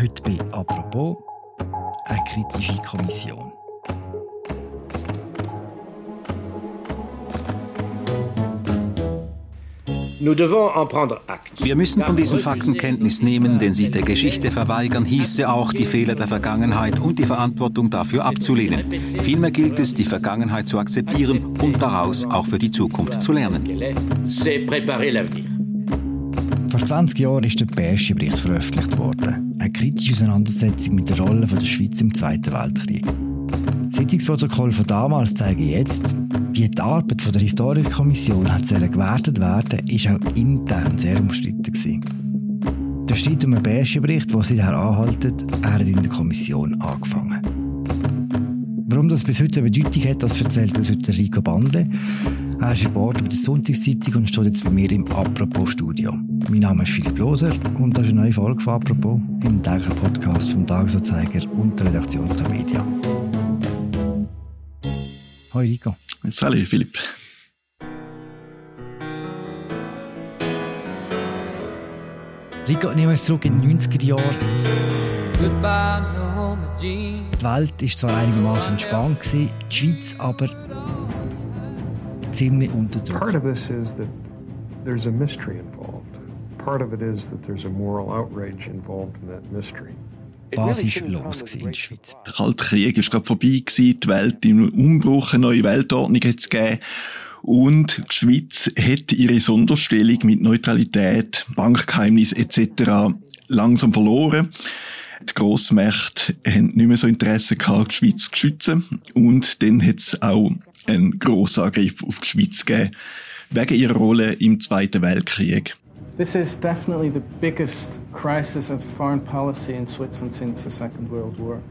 Heute bei «Apropos» eine kritische Kommission. Wir müssen von diesen Fakten Kenntnis nehmen, denn sich der Geschichte verweigern hieße auch, die Fehler der Vergangenheit und die Verantwortung dafür abzulehnen. Vielmehr gilt es, die Vergangenheit zu akzeptieren und daraus auch für die Zukunft zu lernen. Vor 20 Jahren ist der Bersche-Bericht veröffentlicht worden. Eine kritische Auseinandersetzung mit der Rolle der Schweiz im Zweiten Weltkrieg. Sitzungsprotokoll von damals zeigen jetzt, wie die Arbeit der Historikerkommission hat gewertet werden, ist auch intern sehr umstritten gewesen. Der Streit um den Bericht, der seither anhaltet, er hat in der Kommission angefangen. Warum das bis heute eine Bedeutung hat, das erzählt uns heute Rico Bande. Er ist Reporter bei der Sonntagszeitung und steht jetzt bei mir im Apropos-Studio. Mein Name ist Philipp Loser und das ist eine neue Folge von Apropos im täglichen Podcast vom Tagesanzeiger und der Redaktion der Media. Hoi Rico. Salut Philipp. Rico, nehmen wir uns zurück in die 90er Jahre. Die Welt war zwar einigermaßen entspannt, die Schweiz aber ziemlich unter Druck. Part of this is that there's a mystery involved. Part of it is that there's a moral outrage involved in that mystery. Was ist los in der Schweiz? Der Kalte Krieg ist gerade vorbei gewesen, die Welt im Umbruch, eine neue Weltordnung hat es gegeben. Und die Schweiz hat ihre Sonderstellung mit Neutralität, Bankgeheimnis etc. langsam verloren. Die Grossmächte haben nicht mehr so Interesse gehabt, die Schweiz zu schützen. Und dann hat es auch einen grossen Angriff auf die Schweiz gegeben, wegen ihrer Rolle im Zweiten Weltkrieg. This is definitely the biggest crisis of foreign policy in Switzerland since the Second World War.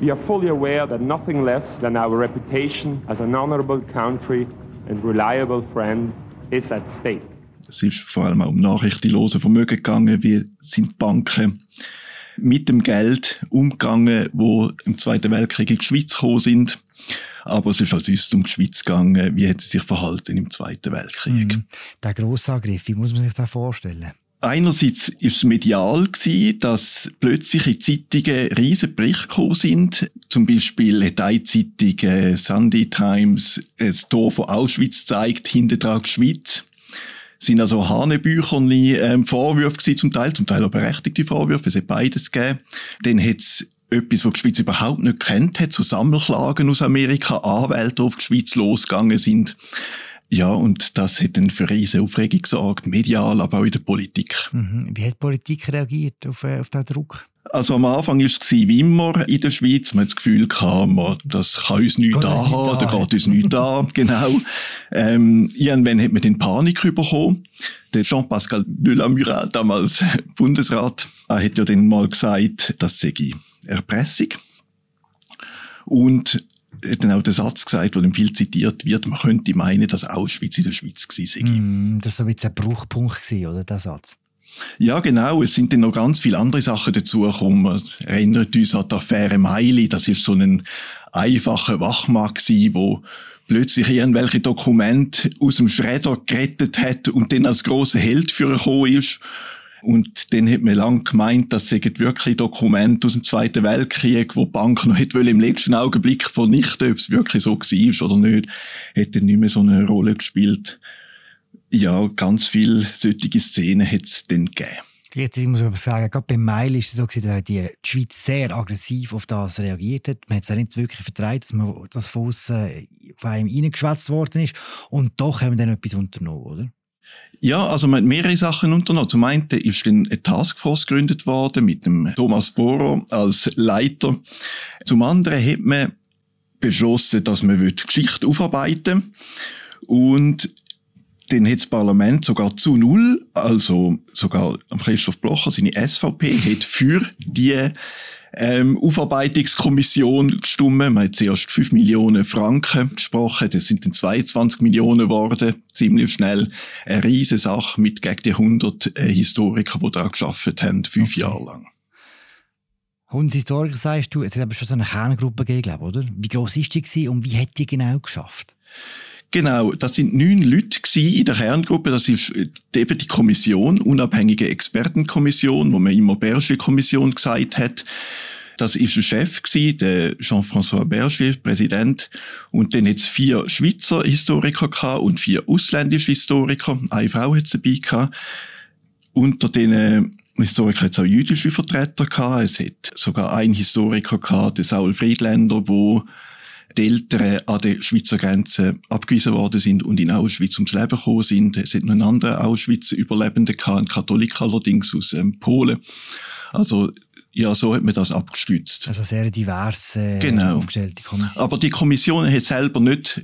We are fully aware that nothing less than our reputation as an honorable country and reliable friend is at stake. Es ist vor allem auch um nachrichtenlose Vermögen gegangen, wie sind Banken mit dem Geld umgegangen, wo im Zweiten Weltkrieg in die Schweiz gekommen sind. Aber es ist auch sonst um die Schweiz gegangen, wie hat sie sich verhalten im Zweiten Weltkrieg. Mhm. Der Grossangriff, wie muss man sich das vorstellen? Einerseits ist es medial gewesen, dass plötzlich in Zeitungen riesen Berichte gekommen sind. Zum Beispiel hat eine Zeitung, äh, Sunday Times, das Tor von Auschwitz gezeigt, hinter Schweiz. Sind also Hanebücherli ähm, Vorwürfe gewesen, zum Teil, zum Teil auch berechtigte Vorwürfe, es hat beides gegeben. Dann hat es etwas, was die Schweiz überhaupt nicht kennt hat, so Sammelklagen aus Amerika, Anwälte, die auf die Schweiz losgegangen sind. Ja, und das hat dann für riesige Aufregung gesorgt, medial, aber auch in der Politik. Mhm. Wie hat die Politik reagiert auf, äh, auf diesen Druck? Also am Anfang war es wie immer in der Schweiz. Man hat das Gefühl gehabt, das kann uns nichts anhaben, da geht uns nichts an. Genau. Ähm, irgendwann hat man den Panik bekommen. Der Jean-Pascal Delamurat, damals Bundesrat, hat ja dann mal gesagt, das sei Erpressung. Und hat dann auch den Satz gesagt, der dann viel zitiert wird, man könnte meinen, dass Auschwitz in der Schweiz gewesen sei. Mm, das war so ein, Bruchpunkt, gewesen, oder, der Satz? Ja, genau. Es sind dann noch ganz viele andere Sachen dazu gekommen. Erinnert uns an die Affäre Meili. Das ist so ein einfacher Wachmann gewesen, wo plötzlich irgendwelche Dokumente aus dem Schredder gerettet hat und dann als großer Held für gekommen ist. Und dann hat man lange gemeint, das seien wirklich Dokumente aus dem Zweiten Weltkrieg, wo die Bank noch hätte im letzten Augenblick vernichten ob es wirklich so war oder nicht, hat dann nicht mehr so eine Rolle gespielt. Ja, ganz viele solche Szenen hat es dann gegeben. Jetzt muss man sagen, gerade beim Mail ist es so, dass die Schweiz sehr aggressiv auf das reagiert hat. Man hat es auch nicht wirklich vertreibt, dass man das von außen auf einem reingeschwätzt worden ist. Und doch haben wir dann etwas unternommen, oder? Ja, also man hat mehrere Sachen unternommen. Zum einen ist eine Taskforce gegründet worden mit dem Thomas Bohrer als Leiter. Zum anderen hat man beschlossen, dass man die Geschichte aufarbeiten und dann hat das Parlament sogar zu null, also sogar Christoph Blocher, seine SVP, hat für die ähm, Aufarbeitungskommission gestimmt. Man hat zuerst 5 Millionen Franken gesprochen, das sind dann 22 Millionen geworden, ziemlich schnell. Eine riesige Sache mit gegen die 100 äh, Historiker, die da geschafft haben, fünf okay. Jahre lang. 100 Historiker sagst du, es hat aber schon so eine Kerngruppe gegeben, oder? Wie groß ist die gewesen und wie hat die genau geschafft? Genau, das sind neun Leute in der Kerngruppe. Das ist eben die Kommission, unabhängige Expertenkommission, wo man immer Berger-Kommission gesagt hat. Das ist ein Chef gewesen, der Jean-François Berger, Präsident. Und dann jetzt vier Schweizer Historiker und vier ausländische Historiker. Eine Frau hat es dabei gehabt. Unter den Historiker hat es auch jüdische Vertreter gehabt. Es hat sogar einen Historiker gehabt, der Saul Friedländer, wo die Eltern an der Schweizer Grenze abgewiesen worden sind und in Auschwitz ums Leben gekommen sind. Es hat noch einen anderen Auschwitz-Überlebenden gehabt, einen Katholik allerdings aus ähm, Polen. Also, ja, so hat man das abgestützt. Also sehr diverse äh, genau. aufgestellte Kommission. Aber die Kommission hat selber nicht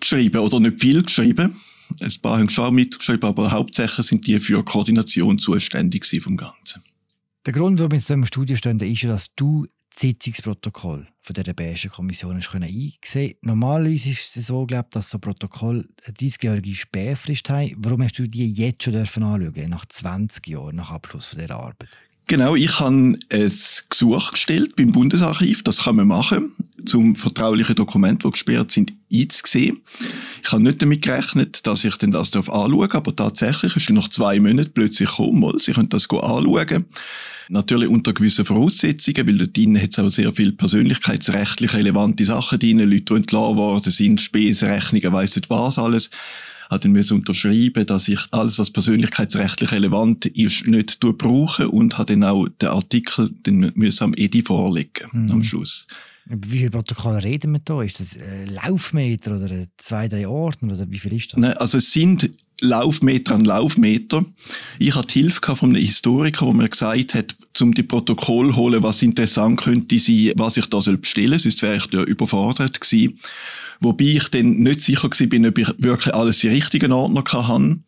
geschrieben oder nicht viel geschrieben. Ein paar haben schon mitgeschrieben, aber hauptsächlich sind die für Koordination zuständig vom Ganzen. Der Grund, warum wir jetzt im Studio stehen, ist ja, dass du Sitzungsprotokoll von der Europäischen Kommission einsehen Normalerweise ist es so, glaub, dass so Protokoll eine 30-jährige Sperrfrist haben. Warum hast du die jetzt schon anschauen nach 20 Jahren, nach Abschluss von dieser Arbeit? Genau, ich habe ein Gesuch gestellt beim Bundesarchiv. Das kann man machen, zum vertraulichen Dokument, die gesperrt sind, einzusehen. Ich habe nicht damit gerechnet, dass ich denn das anschauen darf, aber tatsächlich ist nach zwei Monaten plötzlich gekommen, Sie können das anschauen. Natürlich unter gewissen Voraussetzungen, weil dort drinnen hat es auch sehr viel persönlichkeitsrechtlich relevante Sachen drin, Leute, die entlassen worden sind, Spesenrechnungen, weiss nicht was alles hat dann müssen unterschreiben, dass ich alles, was persönlichkeitsrechtlich relevant ist, nicht brauche und hat dann auch den Artikel den müssen am EDI vorlegen mhm. am Schluss. Wie viele Protokolle reden wir da? Ist das ein Laufmeter oder zwei, drei Ordner oder wie viel ist das? Nein, also es sind Laufmeter an Laufmeter. Ich hatte Hilfe von einem Historiker, der mir gesagt hat, um die Protokoll zu holen, was interessant könnte sein, was ich da bestellen soll, sonst wäre ich da überfordert gewesen. Wobei ich dann nicht sicher bin, ob ich wirklich alles in richtigen Ordner hatte.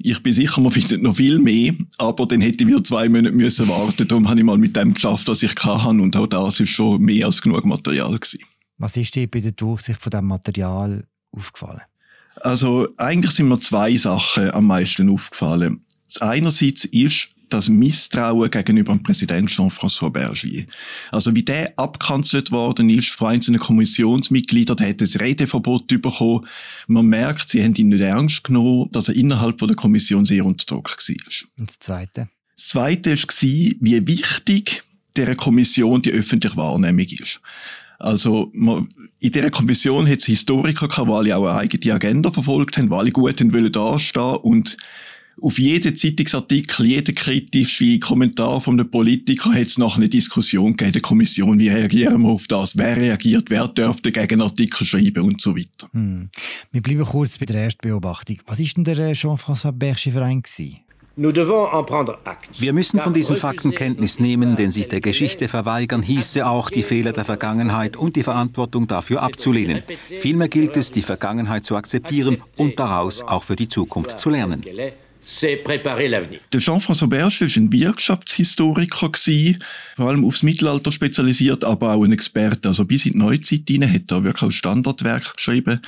Ich bin sicher, man findet noch viel mehr, aber dann hätte ich wieder zwei Monate müssen warten. Darum habe ich mal mit dem geschafft, was ich kann und auch das ist schon mehr als genug Material gewesen. Was ist dir bei der Durchsicht von diesem Material aufgefallen? Also eigentlich sind mir zwei Sachen am meisten aufgefallen. Das einerseits ist, das Misstrauen gegenüber dem Präsident Jean-François Bergier. Also wie der abkanzelt worden ist von einzelnen Kommissionsmitgliedern, der hat ein Redeverbot bekommen. Man merkt, sie haben ihn nicht ernst genommen, dass er innerhalb der Kommission sehr unter Druck war. Und das Zweite? Das Zweite war, wie wichtig dieser Kommission die öffentliche Wahrnehmung ist. Also, man, in dieser Kommission hat es Historiker gehabt, die alle auch eine eigene Agenda verfolgt haben, die alle gut wollen dastehen und auf jeden Zeitungsartikel, jeden kritischen Kommentar von einem Politiker hat es noch eine Diskussion gegeben der Kommission, wie reagieren wir auf das, wer reagiert, wer dürfte gegen Artikel schreiben und so weiter. Hm. Wir bleiben kurz bei der ersten Beobachtung. Was ist denn der äh, Jean-François Berger-Verein? Wir müssen von diesen Fakten Kenntnis nehmen, denn sich der Geschichte verweigern hieße auch, die Fehler der Vergangenheit und die Verantwortung dafür abzulehnen. Vielmehr gilt es, die Vergangenheit zu akzeptieren und daraus auch für die Zukunft zu lernen. Der Jean-François Berger war ein Wirtschaftshistoriker, vor allem aufs Mittelalter spezialisiert, aber auch ein Experte. Also bis in die Neuzeit hinein hat er wirklich auch Standardwerk geschrieben.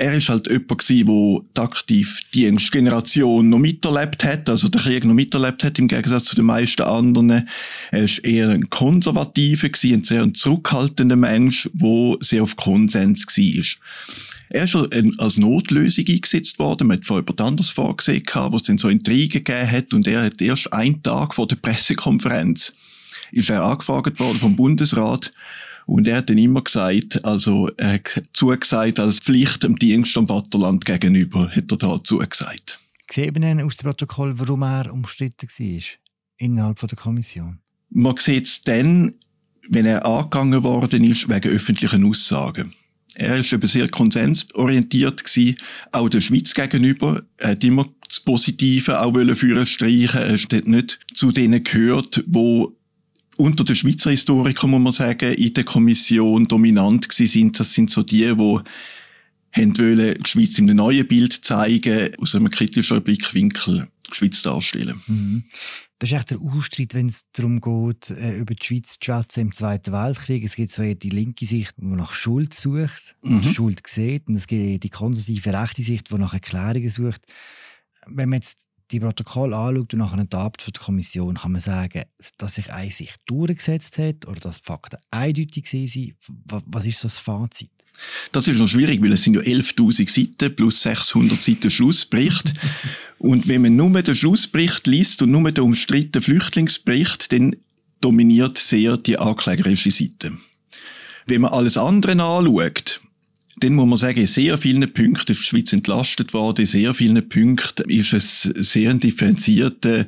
Er ist halt jemand der die aktiv die Generation noch miterlebt hat, also den Krieg noch miterlebt hat, im Gegensatz zu den meisten anderen. Er ist eher ein Konservativer ein sehr zurückhaltender Mensch, der sehr auf Konsens war. Er ist als Notlösung eingesetzt worden. Man hat vorher jemand anderes vorgesehen, wo es dann so Intrigen gegeben hat. Und er hat erst einen Tag vor der Pressekonferenz ist er angefragt worden vom Bundesrat. Und er hat dann immer gesagt, also er hat zugesagt als Pflicht im Dienst am Vaterland gegenüber, hat er da zugesagt. Sieht man aus dem Protokoll, warum er umstritten war innerhalb der Kommission? Man sieht es dann, wenn er angegangen worden ist wegen öffentlichen Aussagen. Er ist eben sehr konsensorientiert gewesen, auch der Schweiz gegenüber. Er hat immer das Positive auch für streichen. Er hat nicht zu denen gehört, wo unter den Schweizer Historikern, muss man sagen, in der Kommission dominant gewesen sind. Das sind so die, die haben wollen, die Schweiz in einem neuen Bild zeigen, aus einem kritischen Blickwinkel die Schweiz darstellen. Mhm. Das ist echt der Ausstreit, wenn es darum geht, äh, über die Schweiz zu schätzen im Zweiten Weltkrieg. Es gibt zwar die linke Sicht, die nach Schuld sucht und mhm. Schuld sieht, und es gibt die konservative rechte Sicht, die nach Erklärungen sucht. Wenn man jetzt die Protokolle anschaut und nach einer Tat der Kommission, kann man sagen, dass sich eine sich durchgesetzt hat oder dass die Fakten eindeutig waren? Was ist so das Fazit? Das ist noch schwierig, weil es sind ja 11.000 Seiten plus 600 Seiten Schlussbericht. und wenn man nur den Schlussbericht liest und nur den umstrittenen Flüchtlingsbericht, dann dominiert sehr die anklägerische Seite. Wenn man alles andere anschaut, dann muss man sagen, in sehr vielen Punkten ist die Schweiz entlastet worden. In sehr vielen Punkten ist es sehr differenzierter,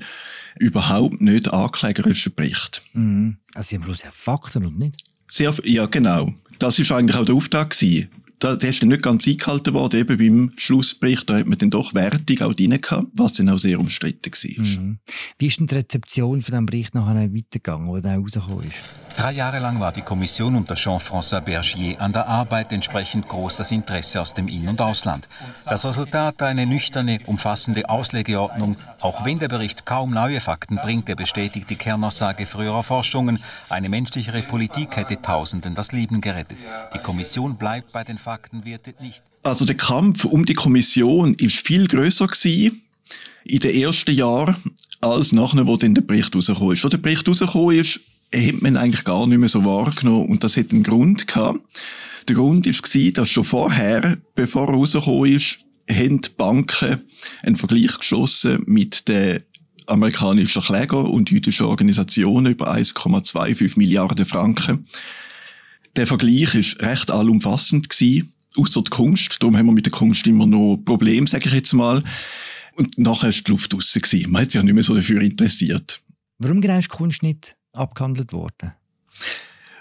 überhaupt nicht anklägerischer Bericht. Mhm. Also Sie haben bloß Fakten und nicht? Sehr, ja, genau. Das ist eigentlich auch der Auftrag gewesen da, der ist dann nicht ganz eingehalten worden, eben beim Schlussbericht, da hat man dann doch Wertung auch drin gehabt, was dann auch sehr umstritten war. Mhm. Wie ist denn die Rezeption von diesem Bericht nachher weitergegangen, wo der rausgekommen ist? Drei Jahre lang war die Kommission unter Jean-François Bergier an der Arbeit entsprechend groß das Interesse aus dem In- und Ausland. Das Resultat eine nüchterne, umfassende Auslegeordnung, auch wenn der Bericht kaum neue Fakten bringt, der bestätigt die Kernaussage früherer Forschungen, eine menschlichere Politik hätte Tausenden das Leben gerettet. Die Kommission bleibt bei den Fakten wertet nicht. Also der Kampf um die Kommission ist viel größer gewesen in den ersten Jahren als nachher, wo dann der Bericht rausgekommen ist. Wo der Bericht rausgekommen ist, hat man eigentlich gar nicht mehr so wahrgenommen und das hat einen Grund gehabt. Der Grund war, dass schon vorher, bevor er rausgekommen ist, haben die Banken einen Vergleich geschossen mit den amerikanischen Kläger und jüdischen Organisationen über 1,25 Milliarden Franken. Der Vergleich ist recht allumfassend gewesen, außer die Kunst. Darum haben wir mit der Kunst immer noch Probleme, sage ich jetzt mal. Und nachher war die Luft raus. Gewesen. Man hat sich ja nicht mehr so dafür interessiert. Warum genau ist Kunst nicht abgehandelt worden?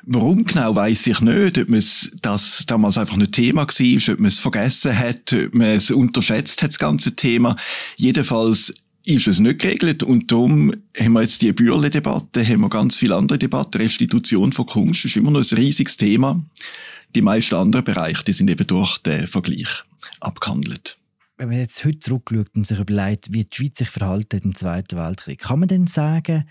Warum genau weiß ich nicht, ob man das damals einfach nicht Thema war, ob man es vergessen hat, ob man es unterschätzt hat, das ganze Thema. Jedenfalls ist es nicht geregelt und darum haben wir jetzt die Bürle-Debatte, haben wir ganz viele andere Debatten. Restitution von Kunst ist immer noch ein riesiges Thema. Die meisten anderen Bereiche, die sind eben durch den Vergleich abgehandelt. Wenn man jetzt heute zurückschaut und sich überlegt, wie die Schweiz sich verhalten hat im Zweiten Weltkrieg, kann man denn sagen,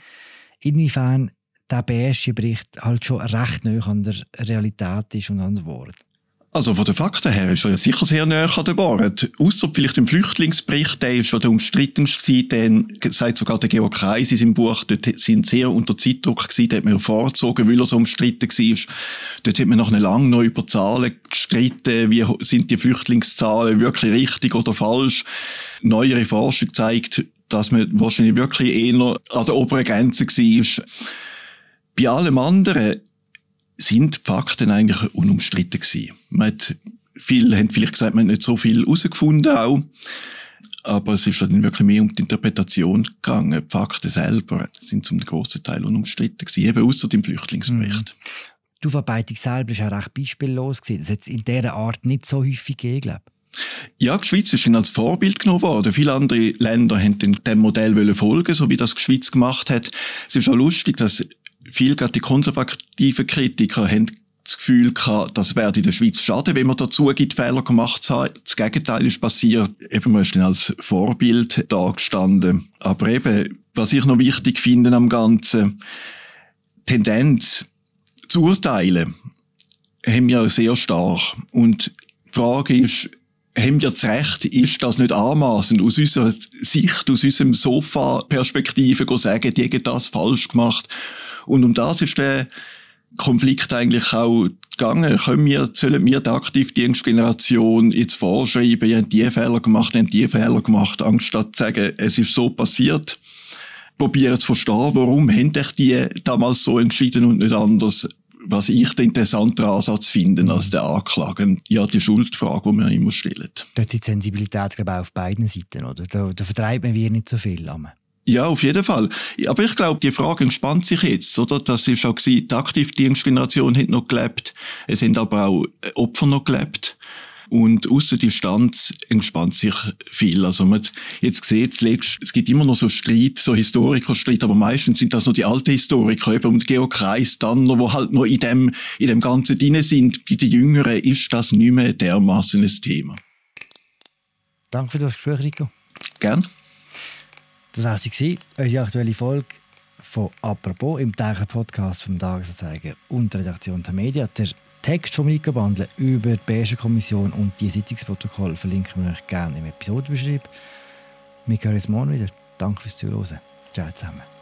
inwiefern der BSG-Bericht halt schon recht nah an der Realität ist und an der Wahrheit? Also von den Fakten her ist er ja sicher sehr näher an der Wahrheit. Ausser vielleicht im Flüchtlingsbericht, der ist schon der umstrittenste gewesen, den sagt sogar der Georg Kreis in seinem Buch, dort sind sehr unter Zeitdruck gewesen, den hat man vorgezogen, weil er so umstritten war. Dort hat man nach einer lang noch über Zahlen gestritten, wie sind die Flüchtlingszahlen wirklich richtig oder falsch. Neuere Forschung zeigt, dass man wahrscheinlich wirklich eher an der oberen Grenze war. Bei allem anderen sind die Fakten eigentlich unumstritten gewesen. Man hat, viele haben vielleicht gesagt, man hat nicht so viel herausgefunden auch. Aber es ist dann wirklich mehr um die Interpretation gegangen. Die Fakten selber sind zum grossen Teil unumstritten gewesen, eben außer dem Flüchtlingsbericht. Mhm. Die Aufarbeitung selber ist auch recht beispiellos gewesen. Das hat es in dieser Art nicht so häufig gegeben, ja, die Schweiz ist als Vorbild genommen worden. Viele andere Länder haben dem Modell folgen, so wie das die Schweiz gemacht hat. Es ist auch lustig, dass viele gerade die konservativen Kritiker haben das Gefühl gehabt, das werde in der Schweiz schaden, wenn man dazu gibt, Fehler gemacht zu haben. Das Gegenteil ist passiert. Eben, man ist dann als Vorbild dargestanden. Aber eben, was ich noch wichtig finde am Ganzen, Tendenz zu urteilen, haben wir sehr stark. Und die Frage ist, haben wir das Recht, ist das nicht anmaßend aus unserer Sicht, aus unserem Sofa-Perspektive sagen, die haben das falsch gemacht und um das ist der Konflikt eigentlich auch gegangen. Können wir, sollen wir die Aktivdienstgeneration jetzt vorschreiben, ihr habt die Fehler gemacht, ihr habt die Fehler gemacht, anstatt zu sagen, es ist so passiert. Probieren zu verstehen, warum haben die damals so entschieden und nicht anders was ich den interessanteren Ansatz finde als der Anklagen, ja, die Schuldfrage, die man immer stellt. Da hat die Sensibilität, glaube ich, auf beiden Seiten, oder? Da, da vertreibt man wir nicht so viel. Amen. Ja, auf jeden Fall. Aber ich glaube, die Frage entspannt sich jetzt, oder? Das ist auch gewesen, die Aktivdienstgeneration hat noch gelebt. Es sind aber auch Opfer noch gelebt. Und außer Distanz entspannt sich viel. Also man jetzt sieht, es gibt immer noch so Streit, so Historikerstreit, aber meistens sind das noch die alten Historiker, eben und Georg Kreis, dann noch, wo halt noch in dem, in dem Ganzen drin sind. Bei den Jüngeren ist das nicht mehr dermaßen ein Thema. Danke für das Gespräch, Rico. Gern. Das war sie, unsere aktuelle Folge von «Apropos» im täglichen Podcast vom Tagesanzeiger und der Redaktion der Media. Der Text von Rico Bandle über die Beige Kommission und die Sitzungsprotokoll verlinken wir euch gerne im Episodenbeschrieb. Wir hören uns morgen wieder. Danke fürs Zuhören. Ciao zusammen.